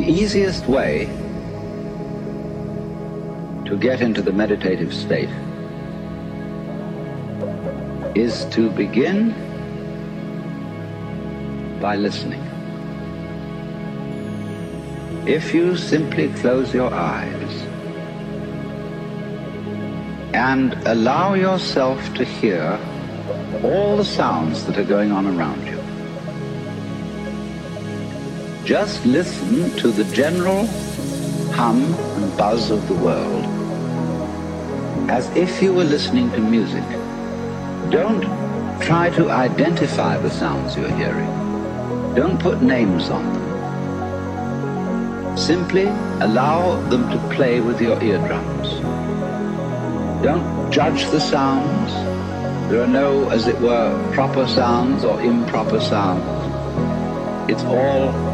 easiest way to get into the meditative state is to begin by listening. If you simply close your eyes and allow yourself to hear all the sounds that are going on around you, just listen to the general hum and buzz of the world as if you were listening to music. Don't try to identify the sounds you're hearing. Don't put names on them. Simply allow them to play with your eardrums. Don't judge the sounds. There are no, as it were, proper sounds or improper sounds. It's all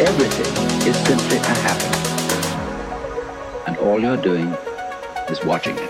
Everything is simply a happening. And all you're doing is watching it.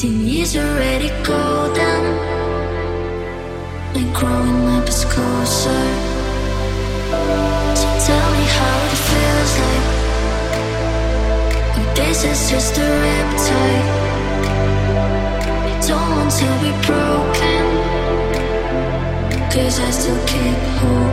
Fifteen years already golden And growing up is closer. So tell me how it feels like. This is just a riptide. I don't want to be broken. Cause I still keep hope.